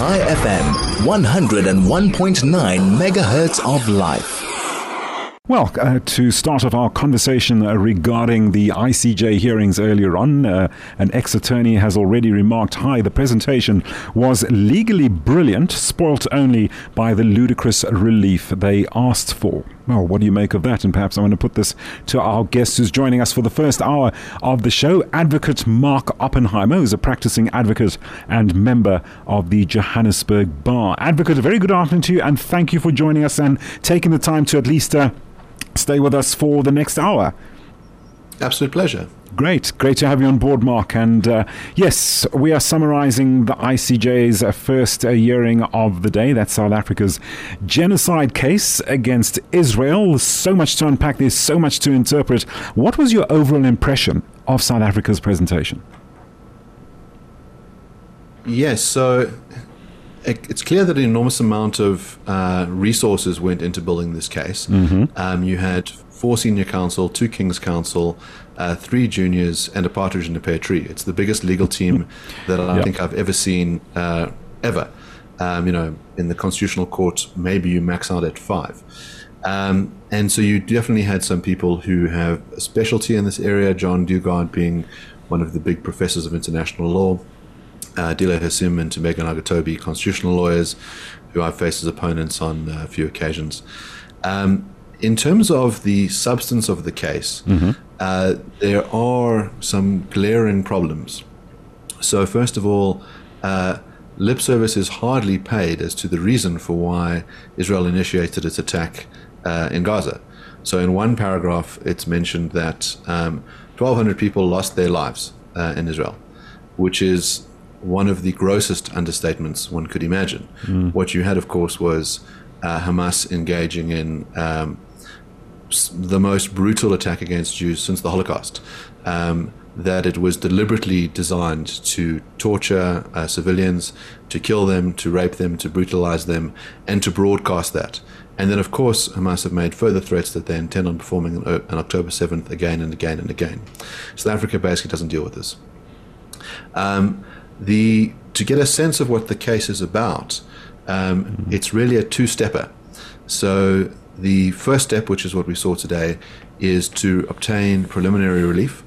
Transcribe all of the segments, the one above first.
Chai FM, 101.9 megahertz of life. Well, uh, to start off our conversation uh, regarding the ICJ hearings earlier on, uh, an ex attorney has already remarked Hi, the presentation was legally brilliant, spoilt only by the ludicrous relief they asked for. Well, what do you make of that? And perhaps I want to put this to our guest who's joining us for the first hour of the show, Advocate Mark Oppenheimer, who's a practicing advocate and member of the Johannesburg Bar. Advocate, a very good afternoon to you, and thank you for joining us and taking the time to at least uh, stay with us for the next hour. Absolute pleasure. Great, great to have you on board, Mark. And uh, yes, we are summarizing the ICJ's first uh, hearing of the day. That's South Africa's genocide case against Israel. So much to unpack, there's so much to interpret. What was your overall impression of South Africa's presentation? Yes, so it's clear that an enormous amount of uh, resources went into building this case. Mm-hmm. Um, you had four senior counsel, two King's Counsel, uh, three juniors, and a partridge in a pear tree. It's the biggest legal team that I yep. think I've ever seen uh, ever. Um, you know, in the Constitutional Court, maybe you max out at five. Um, and so you definitely had some people who have a specialty in this area, John Dugard being one of the big professors of international law uh, Dilo Hassim and Tembeka Ngcukaitobi, constitutional lawyers who I've faced as opponents on a few occasions. Um, in terms of the substance of the case, mm-hmm. uh, there are some glaring problems. So, first of all, uh, lip service is hardly paid as to the reason for why Israel initiated its attack uh, in Gaza. So, in one paragraph, it's mentioned that um, 1,200 people lost their lives uh, in Israel, which is one of the grossest understatements one could imagine. Mm. What you had, of course, was uh, Hamas engaging in um, the most brutal attack against Jews since the Holocaust. Um, that it was deliberately designed to torture uh, civilians, to kill them, to rape them, to brutalize them, and to broadcast that. And then, of course, Hamas have made further threats that they intend on performing on, on October 7th again and again and again. South Africa basically doesn't deal with this. Um, the to get a sense of what the case is about, um, mm-hmm. it's really a two-stepper. So the first step, which is what we saw today, is to obtain preliminary relief.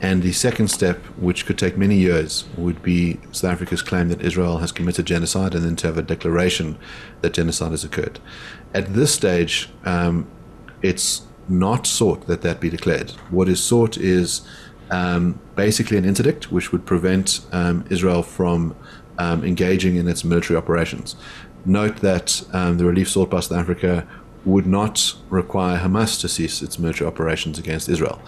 And the second step, which could take many years, would be South Africa's claim that Israel has committed genocide and then to have a declaration that genocide has occurred. At this stage, um, it's not sought that that be declared. What is sought is um, basically an interdict which would prevent um, Israel from um, engaging in its military operations. Note that um, the relief sought by South Africa would not require Hamas to cease its military operations against Israel.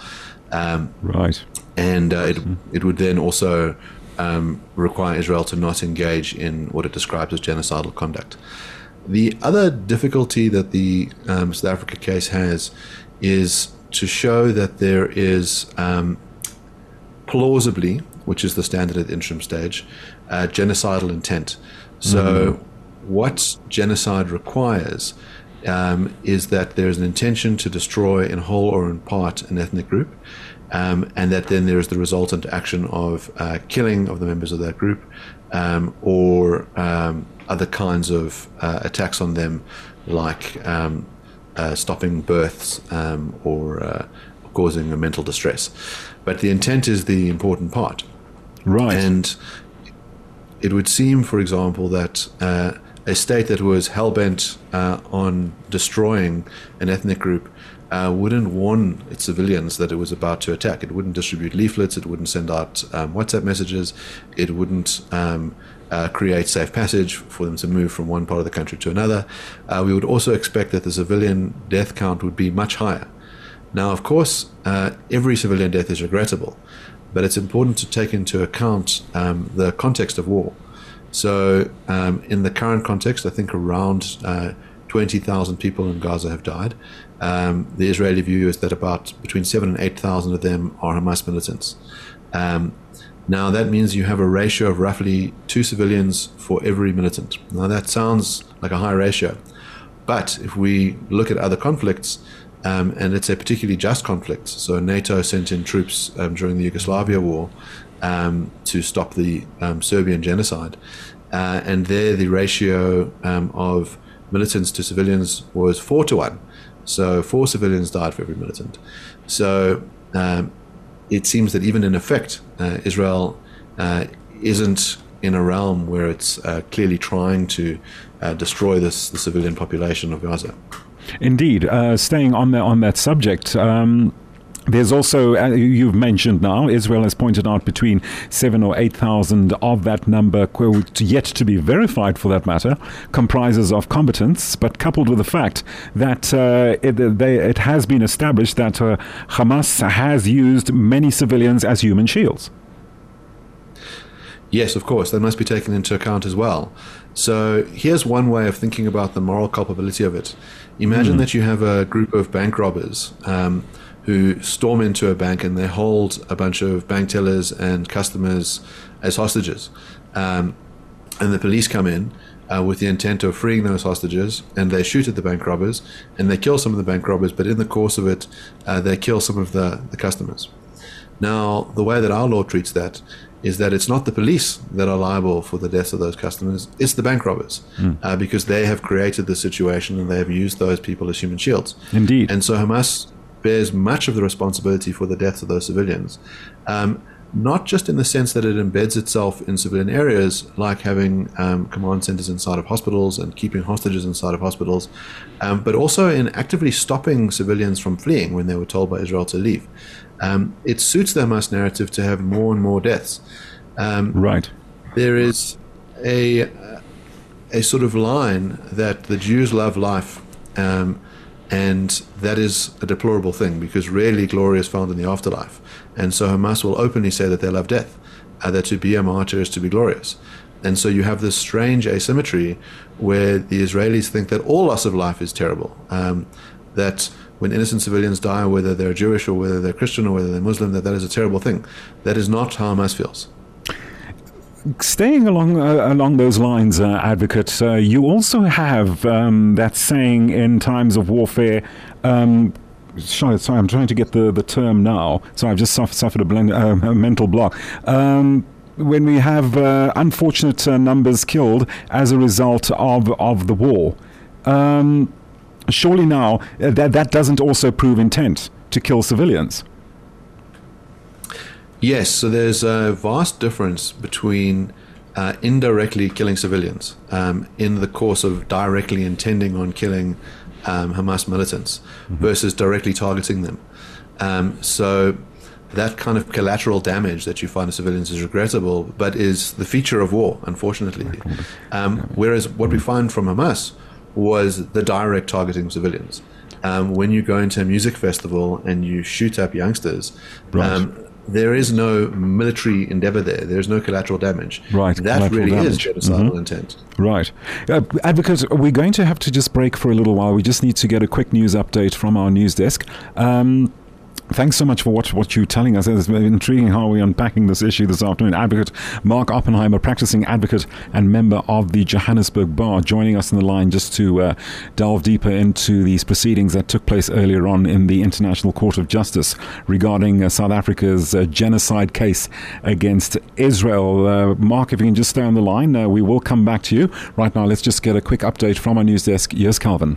Um, right. And uh, it, it would then also um, require Israel to not engage in what it describes as genocidal conduct. The other difficulty that the South Africa case has is to show that there is um, plausibly, which is the standard at the interim stage, uh, genocidal intent. So, mm-hmm. what genocide requires um, is that there is an intention to destroy in whole or in part an ethnic group, um, and that then there is the resultant action of uh, killing of the members of that group um, or um, other kinds of uh, attacks on them, like um, uh, stopping births um, or uh, causing a mental distress. But the intent is the important part. Right. And it would seem, for example, that uh, a state that was hell bent uh, on destroying an ethnic group uh, wouldn't warn its civilians that it was about to attack. It wouldn't distribute leaflets. It wouldn't send out um, WhatsApp messages. It wouldn't um, uh, create safe passage for them to move from one part of the country to another. Uh, we would also expect that the civilian death count would be much higher. Now, of course, uh, every civilian death is regrettable, but it's important to take into account um, the context of war. So, um, in the current context, I think around uh, 20,000 people in Gaza have died. Um, the Israeli view is that about between 7 and 8,000 of them are Hamas militants. Um, now, that means you have a ratio of roughly two civilians for every militant. Now, that sounds like a high ratio. But if we look at other conflicts, um, and it's a particularly just conflict. So NATO sent in troops um, during the Yugoslavia war um, to stop the um, Serbian genocide. uh, and there the ratio um, of militants to civilians was four to one. So four civilians died for every militant. So um, it seems that even in effect, uh, Israel uh, isn't in a realm where it's uh, clearly trying to uh, destroy this the civilian population of Gaza. Indeed, uh, staying on the, on that subject. Um, there's also, uh, you've mentioned now, Israel has pointed out between seven or 8,000 of that number, quote, yet to be verified for that matter, comprises of combatants, but coupled with the fact that uh, it, they, it, has been established that uh, Hamas has used many civilians as human shields. Yes, of course. they must be taken into account as well. So here's one way of thinking about the moral culpability of it. Imagine mm. that you have a group of bank robbers. Um, who storm into a bank and they hold a bunch of bank tellers and customers as hostages. Um, and the police come in uh, with the intent of freeing those hostages, and they shoot at the bank robbers, and they kill some of the bank robbers. But in the course of it, uh, they kill some of the, the customers. Now, the way that our law treats that is that it's not the police that are liable for the deaths of those customers; it's the bank robbers, mm. uh, because they have created the situation and they have used those people as human shields. Indeed. And so Hamas bears much of the responsibility for the deaths of those civilians. Um, not just in the sense that it embeds itself in civilian areas, like having um, command centers inside of hospitals and keeping hostages inside of hospitals, um, but also in actively stopping civilians from fleeing when they were told by Israel to leave. Um, it suits the Hamas narrative to have more and more deaths. Um, right. There is a a sort of line that the Jews love life. Um, and that is a deplorable thing because rarely glory is found in the afterlife. And so Hamas will openly say that they love death, uh, that to be a martyr is to be glorious. And so you have this strange asymmetry where the Israelis think that all loss of life is terrible. Um, that when innocent civilians die, whether they're Jewish or whether they're Christian or whether they're Muslim, that that is a terrible thing. That is not how Hamas feels staying along uh, along those lines, uh, advocate, uh, you also have um, that saying in times of warfare. Um, sorry, sorry, I'm trying to get the, the term now. Sorry, I've just suffered, suffered a, blend, uh, a mental block. Um, when we have uh, unfortunate uh, numbers killed as a result of of the war, um, surely now that that doesn't also prove intent to kill civilians. Yes, so there's a vast difference between uh, indirectly killing civilians um, in the course of directly intending on killing um, Hamas militants mm-hmm. versus directly targeting them. Um, so that kind of collateral damage that you find in civilians is regrettable, but is the feature of war, unfortunately. Um, whereas what we find from Hamas was the direct targeting of civilians. Um, when you go into a music festival and you shoot up youngsters, right. um, there is no military endeavor there. There is no collateral damage. Right. That really damage. is genocidal mm-hmm. intent. Right. Uh, advocates, we're going to have to just break for a little while. We just need to get a quick news update from our news desk. Um, Thanks so much for what, what you're telling us. It's very intriguing how we're unpacking this issue this afternoon. Advocate Mark Oppenheimer, practicing advocate and member of the Johannesburg Bar, joining us in the line just to uh, delve deeper into these proceedings that took place earlier on in the International Court of Justice regarding uh, South Africa's uh, genocide case against Israel. Uh, Mark, if you can just stay on the line, uh, we will come back to you. Right now, let's just get a quick update from our news desk. Here's Calvin.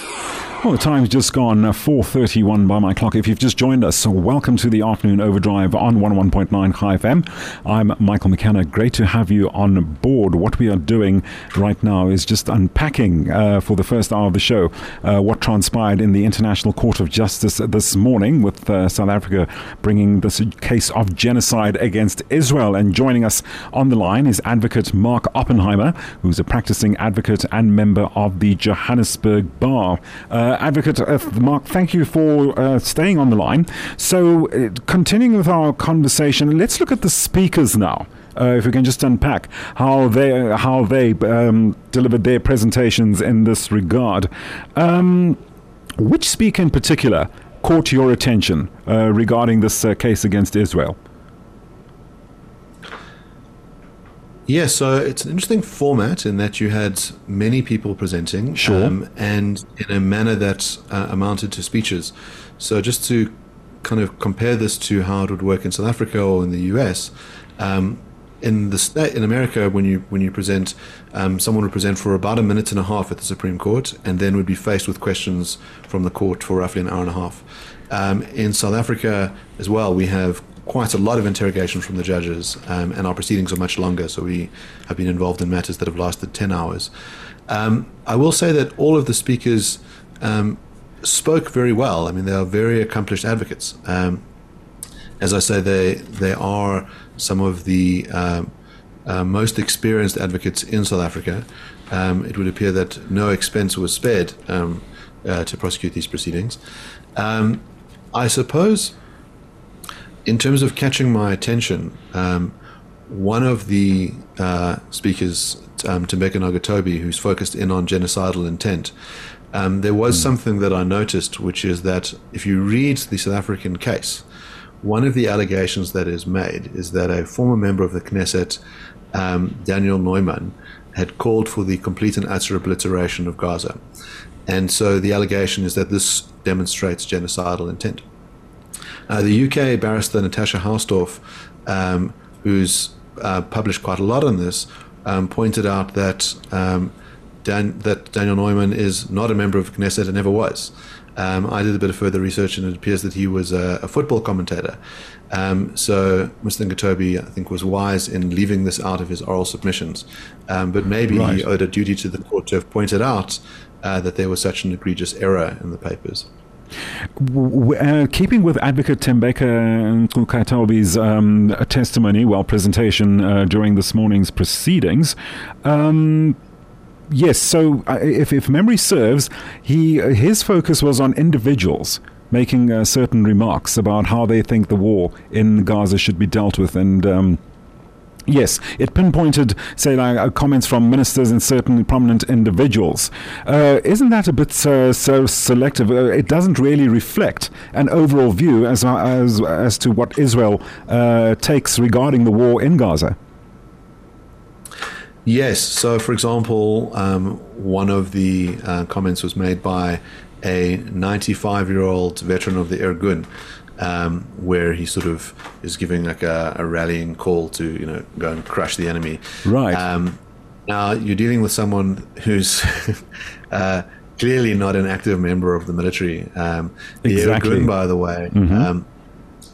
Well, the time's just gone uh, 4.31 by my clock. If you've just joined us, so welcome to the Afternoon Overdrive on 101.9 Chai FM. I'm Michael McKenna. Great to have you on board. What we are doing right now is just unpacking uh, for the first hour of the show uh, what transpired in the International Court of Justice this morning with uh, South Africa bringing this case of genocide against Israel. And joining us on the line is advocate Mark Oppenheimer, who's a practicing advocate and member of the Johannesburg Bar. Uh, advocate uh, Mark, thank you for uh, staying on the line. So, continuing with our conversation, let's look at the speakers now. Uh, if we can just unpack how they how they um, delivered their presentations in this regard. Um, which speaker in particular caught your attention uh, regarding this uh, case against Israel? Yeah, so it's an interesting format in that you had many people presenting, sure. Um, and in a manner that uh, amounted to speeches. So just to kind of compare this to how it would work in South Africa or in the US, um, in the state in America, when you when you present, um, someone would present for about a minute and a half at the Supreme Court, and then would be faced with questions from the court for roughly an hour and a half. Um, in South Africa as well, we have quite a lot of interrogation from the judges, um, and our proceedings are much longer. So we have been involved in matters that have lasted ten hours. Um, I will say that all of the speakers um, spoke very well. I mean, they are very accomplished advocates. Um, as I say, they they are some of the uh, uh, most experienced advocates in South Africa. Um, it would appear that no expense was spared uh, to prosecute these proceedings. I suppose, in terms of catching my attention, um, one of the uh, speakers, um, Tembeka Ngcukaitobi, who's focused in on genocidal intent, um, there was mm. something that I noticed, which is that if you read the South African case, one of the allegations that is made is that a former member of the Knesset, um, Daniel Neumann, had called for the complete and utter obliteration of Gaza. And so the allegation is that this demonstrates genocidal intent. Uh, the UK barrister Natasha Hausdorff, um, who's uh, published quite a lot on this, um, pointed out that um, Dan, that Daniel Neumann is not a member of Knesset and never was. Um, I did a bit of further research, and it appears that he was a, a football commentator. Um, so Mr. Ngcukaitobi, I think, was wise in leaving this out of his oral submissions. Um, but maybe right. he owed a duty to the court to have pointed out uh, that there was such an egregious error in the papers. Uh, keeping with Advocate Tembeka Ngcukaitobi's um, testimony, well, presentation uh, during this morning's proceedings, um, yes. So, uh, if, if memory serves, he his focus was on individuals making uh, certain remarks about how they think the war in Gaza should be dealt with, and. Um, Yes, it pinpointed, say, like uh, comments from ministers and certain prominent individuals. Uh, isn't that a bit uh, so selective? Uh, it doesn't really reflect an overall view as as as to what Israel uh, takes regarding the war in Gaza. Yes. So, for example, um, one of the uh, comments was made by a 95 year old veteran of the Irgun, um, where he sort of is giving like a, a, rallying call to, you know, go and crush the enemy. Right. Um, now, you're dealing with someone who's uh, clearly not an active member of the military. Um, the exactly. Irgun, by the way, mm-hmm. Um,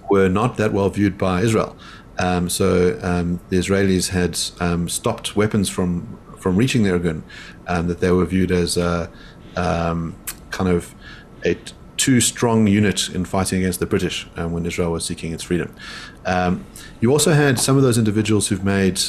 were not that well viewed by Israel. Um, so um, the Israelis had um, stopped weapons from from reaching the Irgun, um, that they were viewed as a, um, kind of a too strong unit in fighting against the British um, when Israel was seeking its freedom. you also had some of those individuals who've made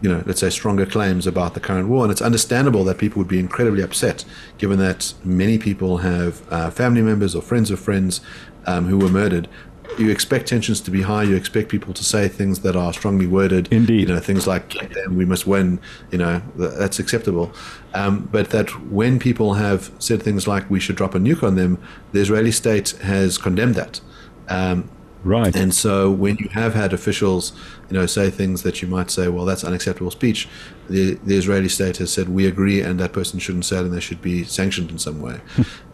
you know, let's say stronger claims about the current war. And it's understandable that people would be incredibly upset, given that many people have uh, family members or friends of friends um, who were murdered you expect tensions to be high. You expect people to say things that are strongly worded. Indeed, you know things like "we must win." You know that's acceptable. Um, but that when people have said things like "we should drop a nuke on them," the Israeli state has condemned that. Um, Right. And so when you have had officials, you know, say things that you might say, well, that's unacceptable speech, the, the Israeli state has said, we agree, and that person shouldn't say it, and they should be sanctioned in some way.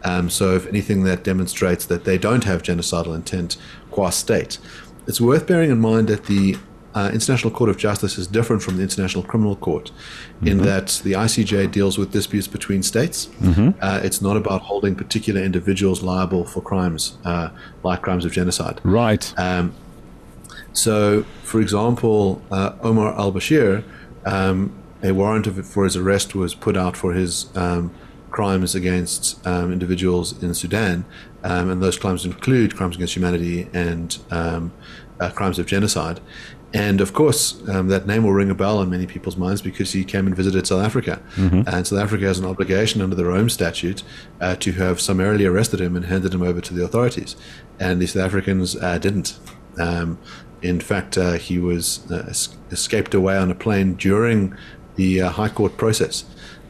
um, so if anything that demonstrates that they don't have genocidal intent qua state, it's worth bearing in mind that the uh, International Court of Justice is different from the International Criminal Court mm-hmm. in that the ICJ deals with disputes between states. Mm-hmm. Uh, it's not about holding particular individuals liable for crimes uh, like crimes of genocide. Right. Um, so, for example, uh, Omar al Bashir, um, a warrant of, for his arrest was put out for his um, crimes against um, individuals in Sudan, um, and those crimes include crimes against humanity and um, uh, crimes of genocide. And of course, um, that name will ring a bell in many people's minds because he came and visited South Africa. Mm-hmm. And South Africa has an obligation under the Rome Statute uh, to have summarily arrested him and handed him over to the authorities. And the South Africans uh, didn't. Um, in fact, uh, he was uh, escaped away on a plane during the uh, High Court process.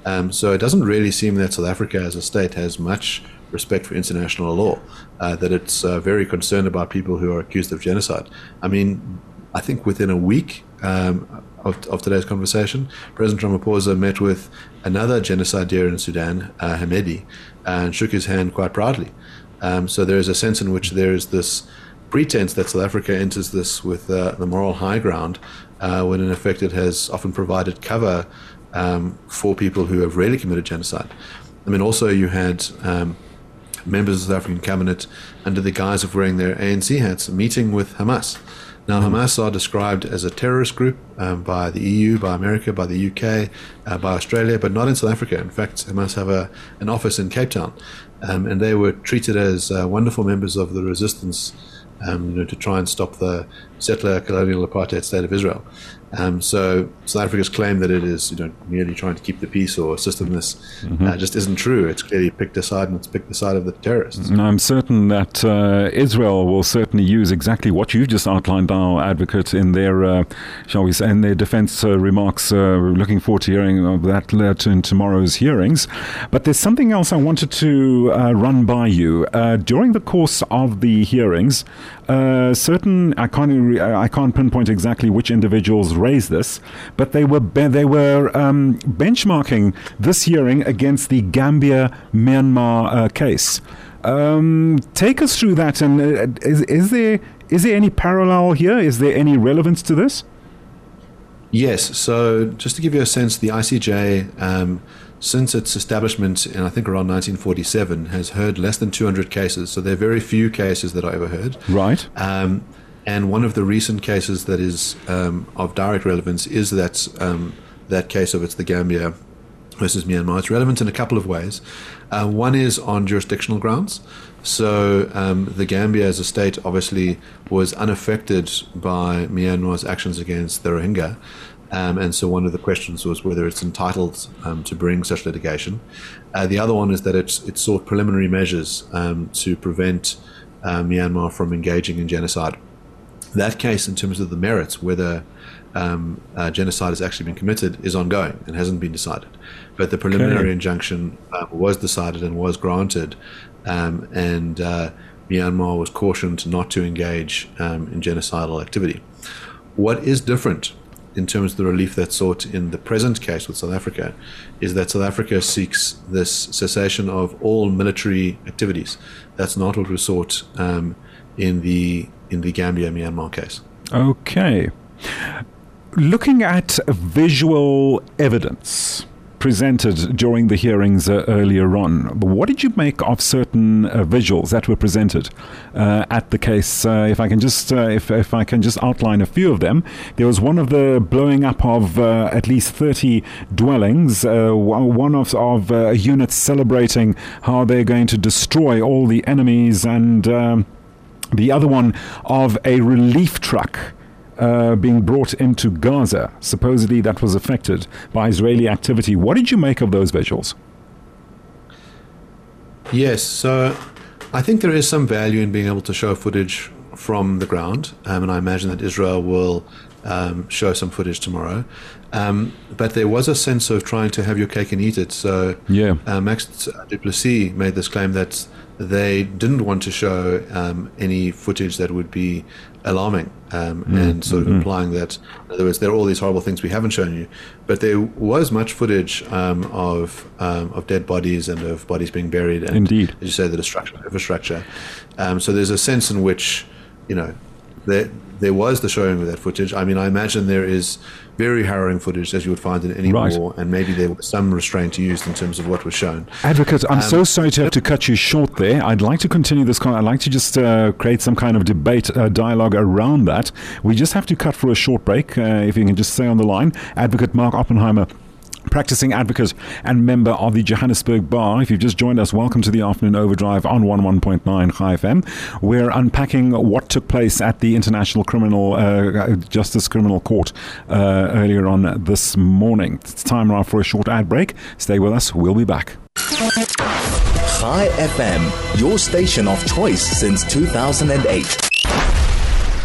Um, so it doesn't really seem that South Africa as a state has much respect for international law, uh, that it's very concerned about people who are accused of genocide. I mean, I think within a week um, of, of, today's conversation, President Ramaphosa met with another genocideer in Sudan, uh, Hemedti, and shook his hand quite proudly. Um, so there is a sense in which there is this pretense that South Africa enters this with uh, the moral high ground, uh, when in effect it has often provided cover um, for people who have really committed genocide. I mean, also you had um, members of the African cabinet, under the guise of wearing their ANC hats, meeting with Hamas. Now. Hamas are described as a terrorist group um, by the EU, by America, by the UK, uh, by Australia, but not in South Africa. In fact, Hamas have a, an office in Cape Town, um, and they were treated as uh, wonderful members of the resistance um, you know, to try and stop the settler colonial apartheid state of Israel. Um, so South Africa's claim that it is, you know, merely trying to keep the peace or assist in this mm-hmm. uh, just isn't true. It's clearly picked a side, and it's picked the side of the terrorists. And I'm certain that uh, Israel will certainly use exactly what you've just outlined, our advocate, in their, uh, shall we say, in their defence uh, remarks. Uh, looking forward to hearing of that later in tomorrow's hearings. But there's something else I wanted to uh, run by you during the course of the hearings. certain, I can't, I can't pinpoint exactly which individuals raise this, but they were be- they were um, benchmarking this hearing against the Gambia Myanmar uh, case. Um, take us through that, and uh, is, is there is there any parallel here? Is there any relevance to this? Yes. So, just to give you a sense, the ICJ, um, since its establishment in I think around 1947, has heard less than 200 cases. So, there are very few cases that I ever heard. Right. Um, and one of the recent cases that is um, of direct relevance is that um, that case of it's the Gambia versus Myanmar. It's relevant in a couple of ways. Uh, one is on jurisdictional grounds. So um, the Gambia as a state obviously was unaffected by Myanmar's actions against the Rohingya. Um, and so one of the questions was whether it's entitled um, to bring such litigation. Uh, the other one is that it's, it sought preliminary measures um, to prevent uh, Myanmar from engaging in genocide that case, in terms of the merits, whether um, uh, genocide has actually been committed, is ongoing and hasn't been decided. But the preliminary okay. injunction uh, was decided and was granted, um, and uh, Myanmar was cautioned not to engage um, in genocidal activity. What is different in terms of the relief that's sought in the present case with South Africa is that South Africa seeks this cessation of all military activities. That's not what was sought um, in the in the Gambia Myanmar case. Okay. Looking at visual evidence presented during the hearings uh, earlier on. What did you make of certain uh, visuals that were presented uh, at the case? Uh, if I can just uh, if, if I can just outline a few of them, there was one of the blowing up of uh, at least thirty dwellings. one of of units celebrating how they're going to destroy all the enemies and. Um, the other one of a relief truck uh, being brought into Gaza. Supposedly that was affected by Israeli activity. What did you make of those visuals? Yes, so I think there is some value in being able to show footage from the ground, um, and I imagine that Israel will um, show some footage tomorrow. Um, but there was a sense of trying to have your cake and eat it. So yeah. uh, Max du Plessis made this claim that they didn't want to show um, any footage that would be alarming um, mm, and sort of mm-hmm. implying that, in other words, there are all these horrible things we haven't shown you. But there was much footage um, of um, of dead bodies and of bodies being buried, and Indeed. as you say, the destruction of infrastructure. Um, so there's a sense in which, you know, there there was the showing of that footage. I mean, I imagine there is very harrowing footage as you would find in any right. war, and maybe there was some restraint used in terms of what was shown. Advocate, I'm um, so sorry to have to cut you short there. I'd like to continue this. I'd like to just uh, create some kind of debate, uh, dialogue around that. We just have to cut for a short break. Uh, if you can just stay on the line, Advocate Mark Oppenheimer practicing advocate and member of the Johannesburg Bar. If you've just joined us, welcome to the Afternoon Overdrive on 11.9 Chai FM. We're unpacking what took place at the International Criminal uh, Justice Criminal Court uh, earlier on this morning. It's time now for a short ad break. Stay with us. We'll be back. Chai FM, your station of choice since 2008.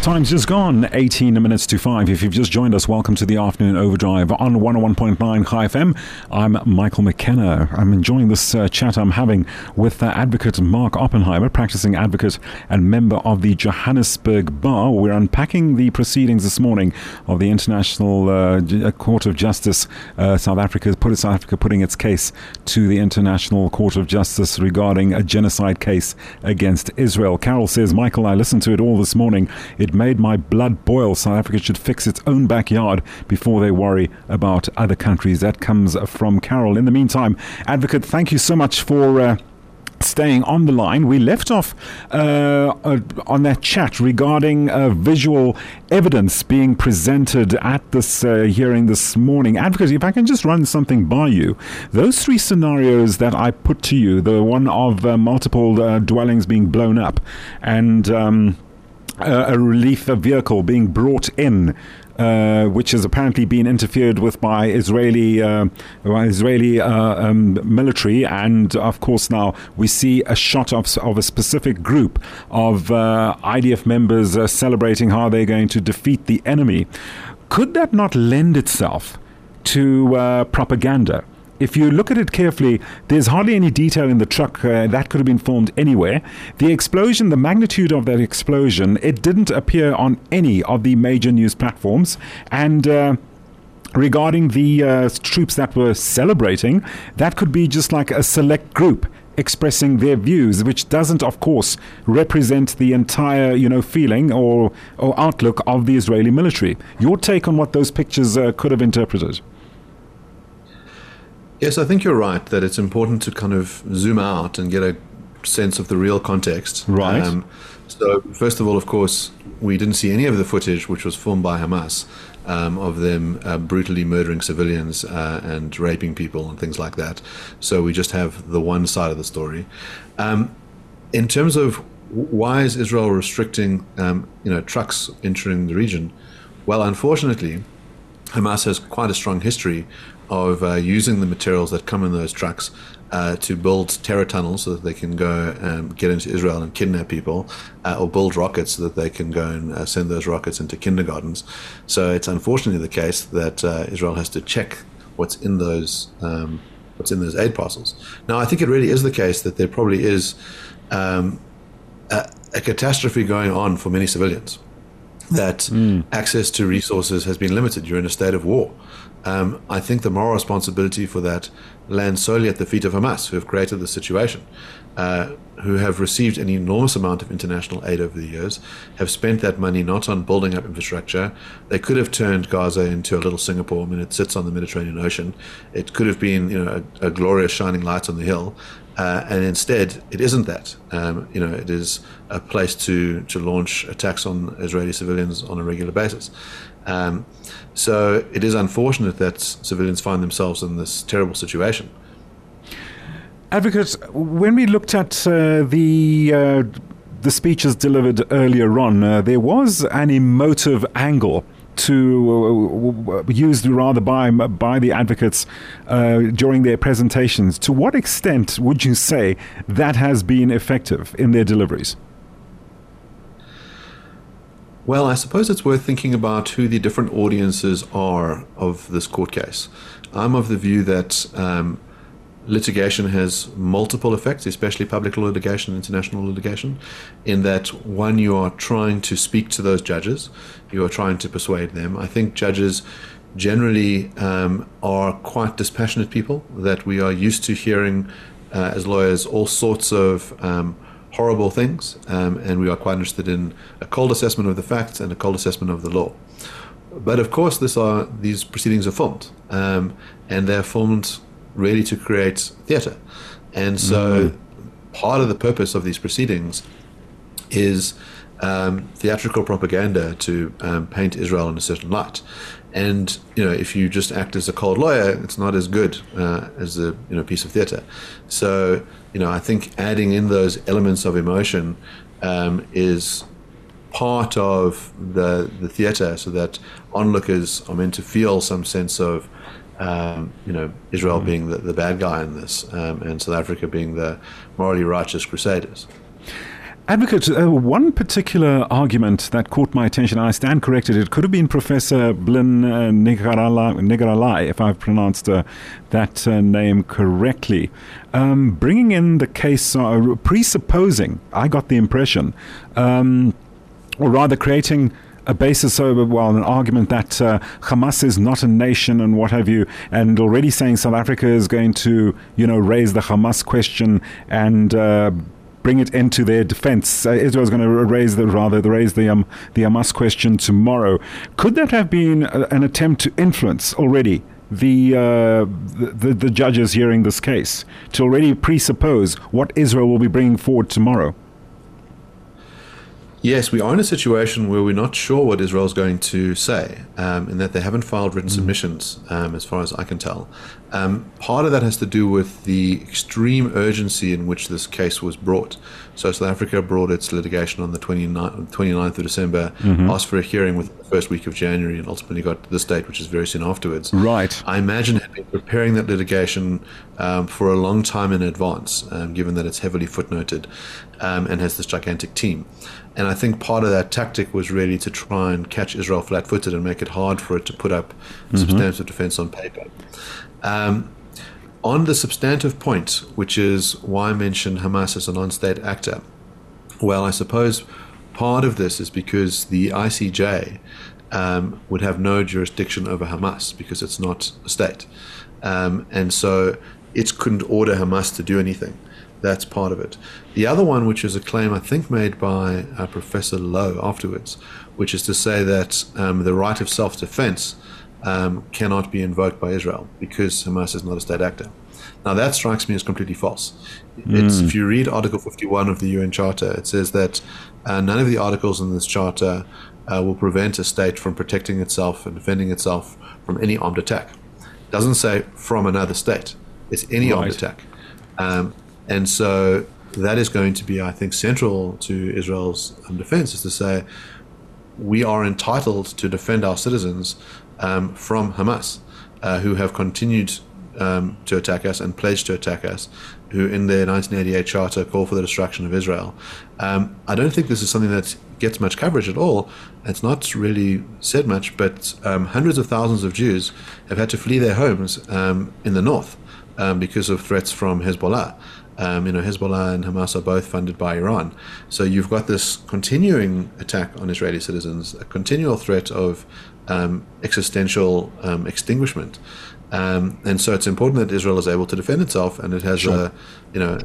Time's just gone, 18 minutes to 5. If you've just joined us, welcome to the afternoon overdrive on 101.9 Chai FM. I'm Michael McKenna. I'm enjoying this uh, chat I'm having with uh, advocate Mark Oppenheimer, practicing advocate and member of the Johannesburg Bar. We're unpacking the proceedings this morning of the International uh, Court of Justice. Uh, South Africa, South Africa putting its case to the International Court of Justice regarding a genocide case against Israel. Carol says, Michael, I listened to it all this morning. It it made my blood boil. South Africa should fix its own backyard before they worry about other countries. That comes from Carol. In the meantime, Advocate, thank you so much for. Uh, staying on the line, we left off uh, uh, on that chat regarding uh, visual evidence being presented at this uh, hearing this morning. Advocate, if I can just run something by you, those three scenarios that I put to you the one of uh, multiple dwellings being blown up and um, a relief vehicle being brought in uh, which has apparently been interfered with by Israeli uh, Israeli uh, um, military, and of course now we see a shot of, of a specific group of uh, IDF members uh, celebrating how they're going to defeat the enemy. Could that not lend itself to propaganda? If you look at it carefully, there's hardly any detail in the truck uh, that could have been formed anywhere. The explosion, the magnitude of that explosion, it didn't appear on any of the major news platforms. And uh, regarding the uh, troops that were celebrating, that could be just like a select group expressing their views, which doesn't, of course, represent the entire, you know, feeling or, or outlook of the Israeli military. Your take on what those pictures uh, could have interpreted? Yes, I think you're right that it's important to kind of zoom out and get a sense of the real context. Right. Um, so, first of all, of course, we didn't see any of the footage which was filmed by Hamas um, of them uh, brutally murdering civilians uh, and raping people and things like that. So, we just have the one side of the story. Um, in terms of why is Israel restricting, um, you know, trucks entering the region? Well, unfortunately, Hamas has quite a strong history of uh, using the materials that come in those trucks uh, to build terror tunnels so that they can go and get into Israel and kidnap people, uh, or build rockets so that they can go and uh, send those rockets into kindergartens. So it's unfortunately the case that uh, Israel has to check what's in those um, what's in those aid parcels. Now, I think it really is the case that there probably is um, a, a catastrophe going on for many civilians. That mm. access to resources has been limited. You're in a state of war. Um, I think the moral responsibility for that lands solely at the feet of Hamas, who have created the situation, uh, who have received an enormous amount of international aid over the years, have spent that money not on building up infrastructure. They could have turned Gaza into a little Singapore. I mean, it sits on the Mediterranean Ocean. It could have been, you know, a, a glorious shining light on the hill. Uh, and instead, it isn't that. Um, you know, it is a place to, to launch attacks on Israeli civilians on a regular basis. Um, so it is unfortunate that civilians find themselves in this terrible situation. Advocate, when we looked at uh, the uh, the speeches delivered earlier on, uh, there was an emotive angle to uh, used rather by by the advocates uh, during their presentations. To what extent would you say that has been effective in their deliveries? Well, I suppose it's worth thinking about who the different audiences are of this court case. I'm of the view that um, litigation has multiple effects, especially public law litigation, international litigation, in that one, you are trying to speak to those judges, you are trying to persuade them. I think judges generally um, are quite dispassionate people, that we are used to hearing uh, as lawyers all sorts of. Um, horrible things, um, and we are quite interested in a cold assessment of the facts and a cold assessment of the law. But of course, this are these proceedings are filmed, um, and they're filmed really to create theatre, and so mm-hmm. part of the purpose of these proceedings is um, theatrical propaganda to um, paint Israel in a certain light. And you know, if you just act as a cold lawyer, it's not as good uh, as a you know piece of theatre. So you know, I think adding in those elements of emotion um, is part of the the theatre, so that onlookers are meant to feel some sense of, um, you know, Israel mm-hmm. being the, the bad guy in this, um, and South Africa being the morally righteous crusaders. Advocate, uh, one particular argument that caught my attention, I stand corrected, it could have been Professor Blinne uh, Ní Ghrálaigh, if I've pronounced uh, that uh, name correctly, um, bringing in the case, uh, presupposing, I got the impression, um, or rather creating a basis over, well, an argument that uh, Hamas is not a nation and what have you, and already saying South Africa is going to, you know, raise the Hamas question and uh, bring it into their defense. Uh, Israel is going to raise the rather raise the um, the Hamas question tomorrow. Could that have been a, an attempt to influence already? The, uh, the the judges hearing this case to already presuppose what Israel will be bringing forward tomorrow. Yes, we are in a situation where we're not sure what Israel is going to say, um, in that they haven't filed written mm. submissions, um, as far as I can tell. Um, part of that has to do with the extreme urgency in which this case was brought. So, South Africa brought its litigation on the 29th, 29th of December, mm-hmm. asked for a hearing with the first week of January, and ultimately got this date, which is very soon afterwards. Right. I imagine had been preparing that litigation um, for a long time in advance, um, given that it's heavily footnoted um, and has this gigantic team. And I think part of that tactic was really to try and catch Israel flat footed and make it hard for it to put up mm-hmm. substantive defense on paper. Um, on the substantive point, which is why I mentioned Hamas as a non state actor, well, I suppose part of this is because the ICJ um, would have no jurisdiction over Hamas because it's not a state. Um, and so it couldn't order Hamas to do anything. That's part of it. The other one, which is a claim I think made by uh, Professor Lowe afterwards, which is to say that um, the right of self defense um, cannot be invoked by Israel because Hamas is not a state actor. Now, that strikes me as completely false. Mm. if you read Article 51 of the UN Charter, it says that uh, none of the articles in this charter uh, will prevent a state from protecting itself and defending itself from any armed attack. It doesn't say from another state, it's any right. armed attack. Um, and so that is going to be, I think, central to Israel's um, defense is to say we are entitled to defend our citizens um, from Hamas, uh, who have continued um, to attack us and pledged to attack us, who in their 1988 charter call for the destruction of Israel. Um, I don't think this is something that gets much coverage at all. It's not really said much, but um, hundreds of thousands of Jews have had to flee their homes um, in the north um, because of threats from Hezbollah. Um, you know, Hezbollah and Hamas are both funded by Iran. So you've got this continuing attack on Israeli citizens, a continual threat of um, existential um, extinguishment. Um, and so it's important that Israel is able to defend itself, and it has sure. a, you know,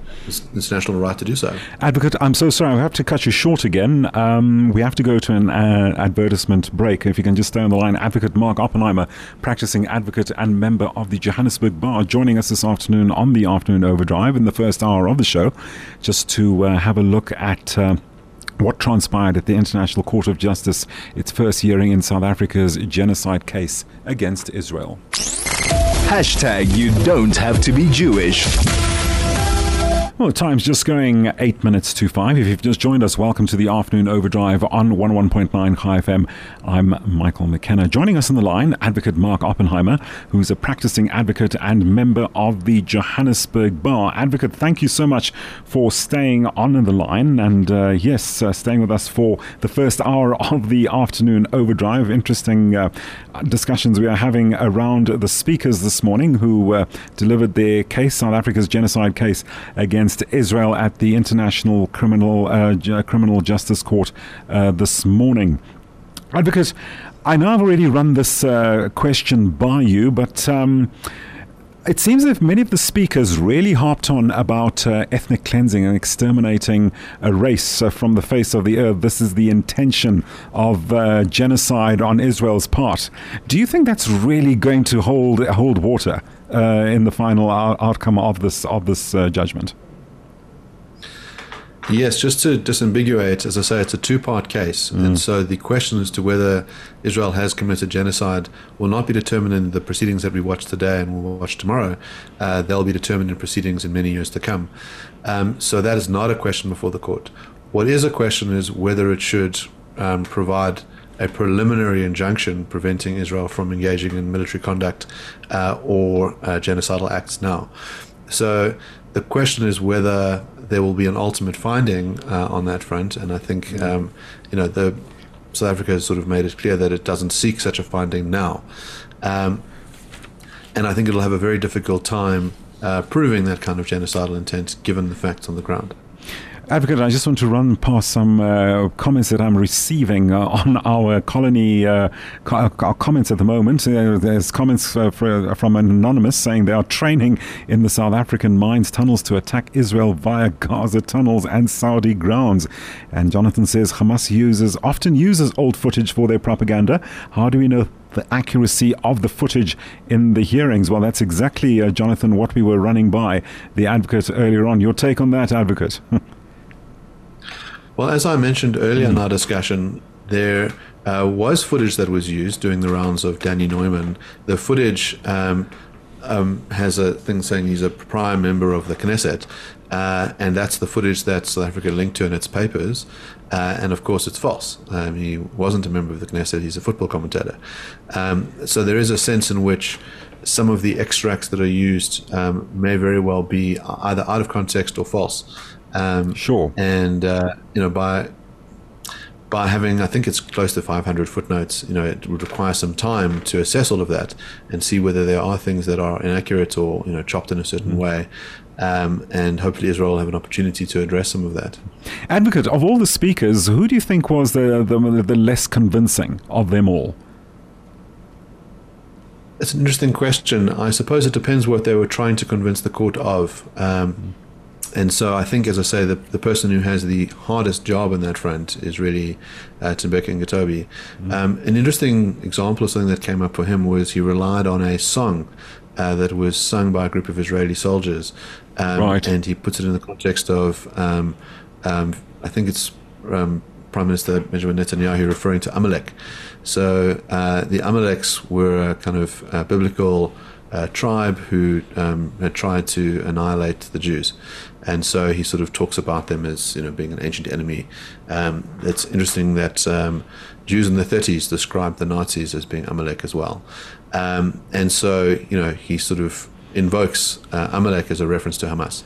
international right to do so. Advocate, I'm so sorry, I have to cut you short again. Um, we have to go to an uh, advertisement break. If you can just stay on the line, Advocate Mark Oppenheimer, practicing advocate and member of the Johannesburg Bar, joining us this afternoon on the afternoon overdrive in the first hour of the show, just to uh, have a look at. Uh, what transpired at the International Court of Justice, its first hearing in South Africa's genocide case against Israel. Hashtag you don't have to be Jewish. Well, time's just going eight minutes to five. If you've just joined us, welcome to the afternoon overdrive on 11.9 Chai FM. I'm Michael McKenna. Joining us on the line, Advocate Mark Oppenheimer, who's a practicing advocate and member of the Johannesburg Bar. Advocate, thank you so much for staying on the line and, uh, yes, uh, staying with us for the first hour of the afternoon overdrive. Interesting uh, discussions we are having around the speakers this morning who uh, delivered their case, South Africa's genocide case against against Israel at the International Criminal uh, Criminal Justice Court uh, this morning. Advocate, I know I've already run this uh, question by you, but. Um, it seems that many of the speakers really harped on about uh, ethnic cleansing and exterminating a race uh, from the face of the earth. This is the intention of uh, genocide on Israel's part. Do you think that's really going to hold hold water uh, in the final outcome of this of this uh, judgment? Yes, just to disambiguate, as I say, it's a two part case. Mm. And so the question as to whether Israel has committed genocide will not be determined in the proceedings that we watch today and we'll watch tomorrow. Uh, they'll be determined in proceedings in many years to come. Um, so that is not a question before the court. What is a question is whether it should um, provide a preliminary injunction preventing Israel from engaging in military conduct uh, or uh, genocidal acts now. So the question is whether there will be an ultimate finding uh, on that front, and I think um, you know the South Africa has sort of made it clear that it doesn't seek such a finding now, um, and I think it'll have a very difficult time uh, proving that kind of genocidal intent given the facts on the ground. Advocate, I just want to run past some uh, comments that I'm receiving uh, on our colony uh, co- our comments at the moment. Uh, there's comments uh, for, from an anonymous saying they are training in the South African mines tunnels to attack Israel via Gaza tunnels and Saudi grounds. And Jonathan says Hamas uses often uses old footage for their propaganda. How do we know the accuracy of the footage in the hearings? Well, that's exactly, uh, Jonathan, what we were running by the advocate earlier on. Your take on that, advocate? Well, as I mentioned earlier in our discussion, there uh, was footage that was used during the rounds of Danny Neumann. The footage um, um, has a thing saying he's a prime member of the Knesset, uh, and that's the footage that South Africa linked to in its papers. Uh, and of course, it's false. Um, he wasn't a member of the Knesset, he's a football commentator. Um, so there is a sense in which some of the extracts that are used um, may very well be either out of context or false. Um, sure. And uh, you know, by by having, I think it's close to 500 footnotes. You know, it would require some time to assess all of that and see whether there are things that are inaccurate or you know chopped in a certain mm. way. Um, and hopefully Israel will have an opportunity to address some of that. Advocate, of all the speakers, who do you think was the, the, the less convincing of them all? It's an interesting question. I suppose it depends what they were trying to convince the court of. Um, and so I think, as I say, the, the person who has the hardest job in that front is really uh, Tembeka Ngcukaitobi. Mm-hmm. Um, an interesting example of something that came up for him was he relied on a song uh, that was sung by a group of Israeli soldiers. Um, right. And he puts it in the context of, um, um I think it's um, Prime Minister Benjamin Netanyahu referring to Amalek. So uh, the Amaleks were a kind of uh, biblical uh, tribe who um, had tried to annihilate the Jews and so he sort of talks about them as you know being an ancient enemy. Um, it's interesting that um, Jews in the 30s described the Nazis as being Amalek as well, um, and so you know he sort of invokes uh, Amalek as a reference to Hamas,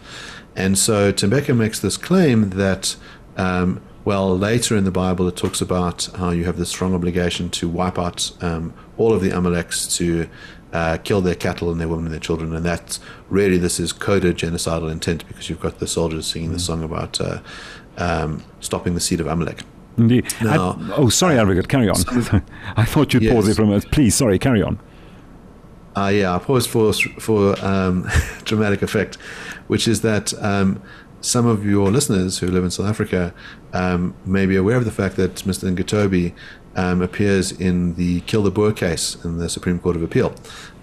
and so Tembeka makes this claim that. Um, well, later in the Bible, it talks about how you have this strong obligation to wipe out um, all of the Amaleks to uh, kill their cattle and their women and their children. And that's really, this is coded genocidal intent because you've got the soldiers singing mm. the song about uh, um, stopping the seed of Amalek. Indeed. Now, Ad- oh, sorry, Advocate, carry on. I thought you'd yes. pause it for a moment. Please, sorry, carry on. Uh, yeah, I paused for, for um, dramatic effect, which is that um, some of your listeners who live in South Africa um, may be aware of the fact that Mr. Ngcukaitobi um, appears in the Kill the Boer case in the Supreme Court of Appeal.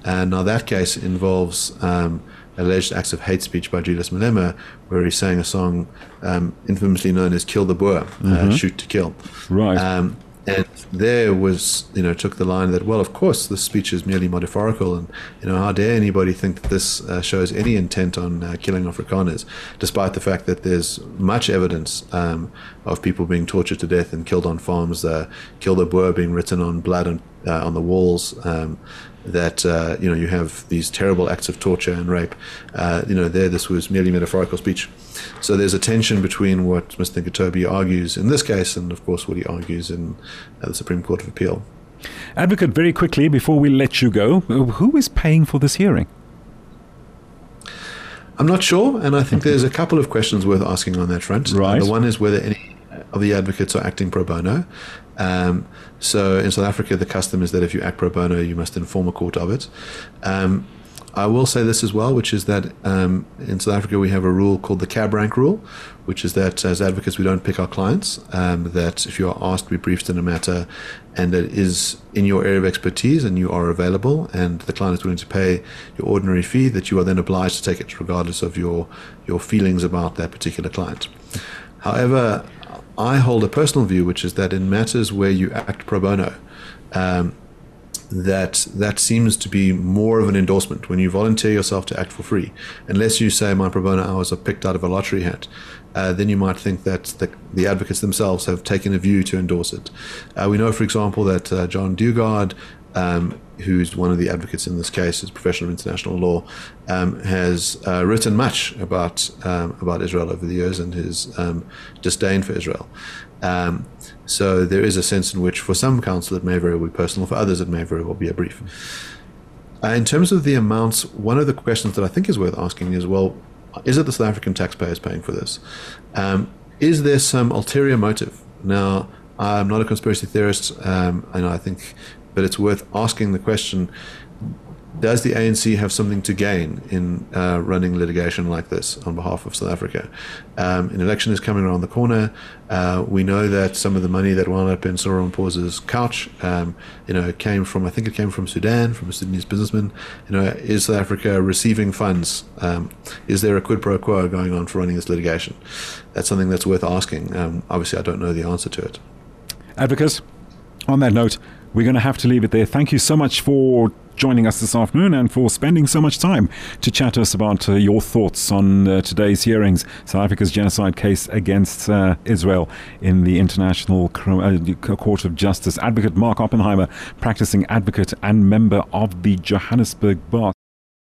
And now that case involves um, alleged acts of hate speech by Julius Malema, where he sang a song um, infamously known as "Kill the Boer," uh, mm-hmm. uh, "Shoot to Kill." Right. Um, and there was, you know, took the line that, well, of course, this speech is merely metaphorical, and you know, how dare anybody think that this uh, shows any intent on uh, killing Afrikaners, despite the fact that there's much evidence um, of people being tortured to death and killed on farms, uh, "Kill the Boer" being written on blood on, uh, on the walls, um, that uh, you know you have these terrible acts of torture and rape. Uh, you know, there this was merely metaphorical speech. So there's a tension between what Mr. Ngcukaitobi argues in this case, and of course what he argues in uh, the Supreme Court of Appeal. Advocate, very quickly before we let you go, who is paying for this hearing? I'm not sure, and I think there's a couple of questions worth asking on that front. Right. Uh, the one is whether any of the advocates are acting pro bono. Um, so in South Africa, the custom is that if you act pro bono, you must inform a court of it. Um, I will say this as well, which is that um, in South Africa we have a rule called the cab rank rule, which is that as advocates we don't pick our clients. Um, that if you are asked to be briefed in a matter and it is in your area of expertise and you are available and the client is willing to pay your ordinary fee, that you are then obliged to take it regardless of your your feelings about that particular client. However, I hold a personal view, which is that in matters where you act pro bono, um, that that seems to be more of an endorsement when you volunteer yourself to act for free. Unless you say my pro bono hours are picked out of a lottery hat, uh, then you might think that the, the, advocates themselves have taken a view to endorse it. Uh, we know, for example, that uh, John Dugard um, who's one of the advocates in this case, is professor of international law, um, has uh, written much about um, about Israel over the years and his um, disdain for Israel. Um, so there is a sense in which, for some counsel, it may very well be personal; for others, it may very well be a brief. Uh, in terms of the amounts, one of the questions that I think is worth asking is, well, is it the South African taxpayers paying for this? Um, is there some ulterior motive? Now, I'm not a conspiracy theorist, um, and I think, but it's worth asking the question: Does the ANC have something to gain in uh, running litigation like this on behalf of South Africa? Um, an election is coming around the corner. Uh, we know that some of the money that wound up in Cyril Ramaphosa's couch, um, you know, came from I think it came from Sudan, from a Sudanese businessman. You know, is South Africa receiving funds? Um, is there a quid pro quo going on for running this litigation? That's something that's worth asking. Um, obviously, I don't know the answer to it. Advocates, on that note, we're going to have to leave it there. Thank you so much for joining us this afternoon and for spending so much time to chat to us about uh, your thoughts on uh, today's hearings, South Africa's genocide case against uh, Israel in the International uh, Court of Justice. Advocate Mark Oppenheimer, practicing advocate and member of the Johannesburg Bar.